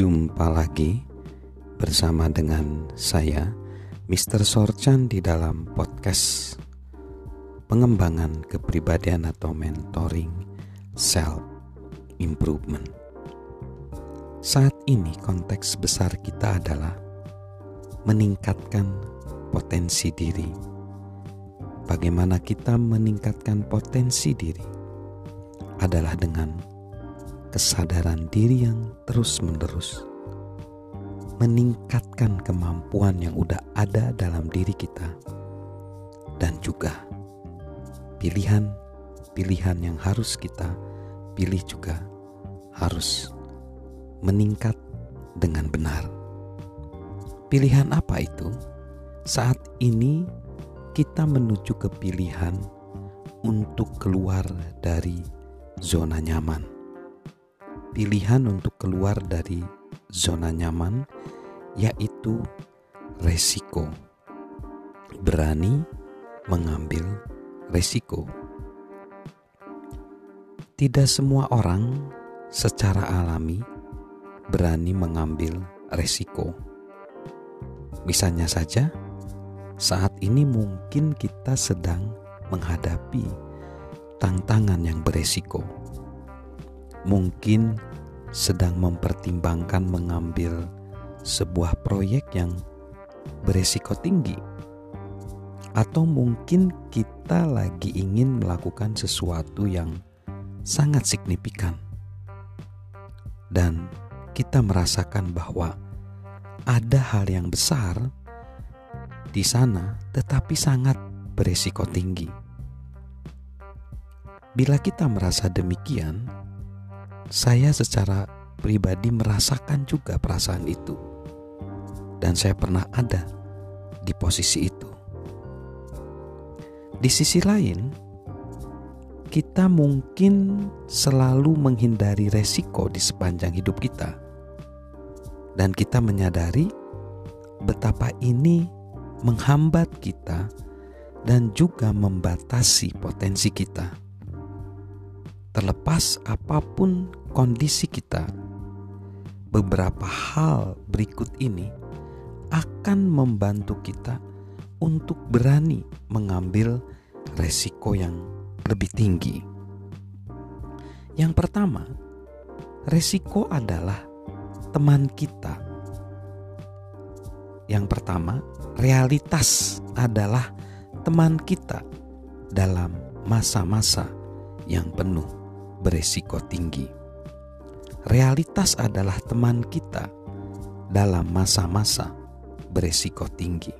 Jumpa lagi bersama dengan saya, Mr. Sorchan di dalam podcast pengembangan kepribadian atau mentoring self improvement. Saat ini konteks besar kita adalah meningkatkan potensi diri. Bagaimana kita meningkatkan potensi diri adalah dengan kesadaran diri yang terus-menerus meningkatkan kemampuan yang udah ada dalam diri kita dan juga pilihan-pilihan yang harus kita pilih juga harus meningkat dengan benar. Pilihan apa itu? Saat ini kita menuju ke pilihan untuk keluar dari zona nyaman pilihan untuk keluar dari zona nyaman, yaitu resiko. Berani mengambil resiko. Tidak semua orang secara alami berani mengambil resiko. Misalnya saja, saat ini mungkin kita sedang menghadapi tantangan yang beresiko mungkin sedang mempertimbangkan mengambil sebuah proyek yang beresiko tinggi, atau mungkin kita lagi ingin melakukan sesuatu yang sangat signifikan, dan kita merasakan bahwa ada hal yang besar di sana, tetapi sangat beresiko tinggi. Bila kita merasa demikian, saya secara pribadi merasakan juga perasaan itu, dan saya pernah ada di posisi itu. Di sisi lain, kita mungkin selalu menghindari resiko di sepanjang hidup kita, dan kita menyadari betapa ini menghambat kita dan juga membatasi potensi kita. Terlepas apa pun kondisi kita, beberapa hal berikut ini akan membantu kita untuk berani mengambil resiko yang lebih tinggi. Yang pertama, resiko adalah teman kita. Yang pertama, realitas adalah teman kita dalam masa-masa yang penuh beresiko tinggi realitas adalah teman kita dalam masa-masa beresiko tinggi.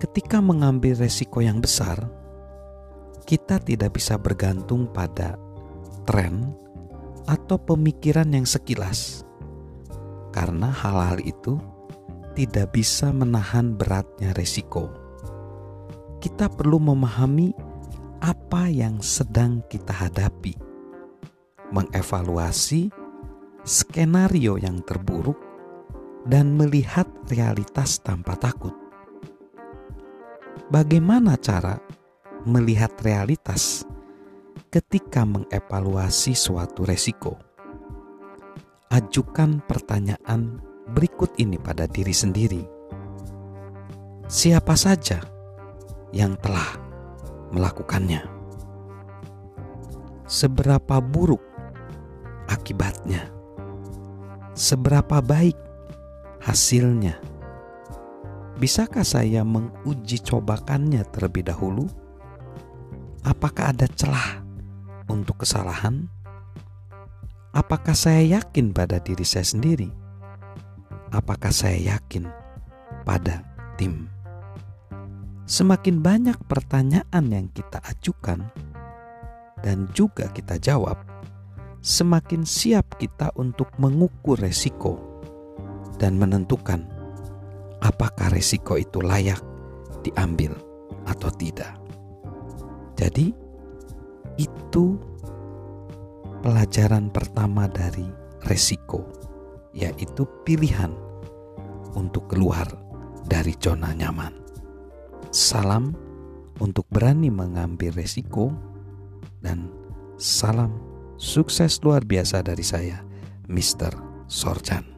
Ketika mengambil resiko yang besar, kita tidak bisa bergantung pada tren atau pemikiran yang sekilas, karena hal-hal itu tidak bisa menahan beratnya resiko. Kita perlu memahami apa yang sedang kita hadapi mengevaluasi skenario yang terburuk dan melihat realitas tanpa takut. Bagaimana cara melihat realitas ketika mengevaluasi suatu resiko? Ajukan pertanyaan berikut ini pada diri sendiri: siapa saja yang telah melakukannya? Seberapa buruk akibatnya. Seberapa baik hasilnya? Bisakah saya menguji cobakannya terlebih dahulu? Apakah ada celah untuk kesalahan? Apakah saya yakin pada diri saya sendiri? Apakah saya yakin pada tim? Semakin banyak pertanyaan yang kita ajukan dan juga kita jawab, semakin siap kita untuk mengukur resiko dan menentukan apakah resiko itu layak diambil atau tidak. Jadi, itu pelajaran pertama dari resiko, yaitu pilihan untuk keluar dari zona nyaman. Salam untuk berani mengambil resiko, dan salam Sukses luar biasa dari saya, Mr. Sorchan.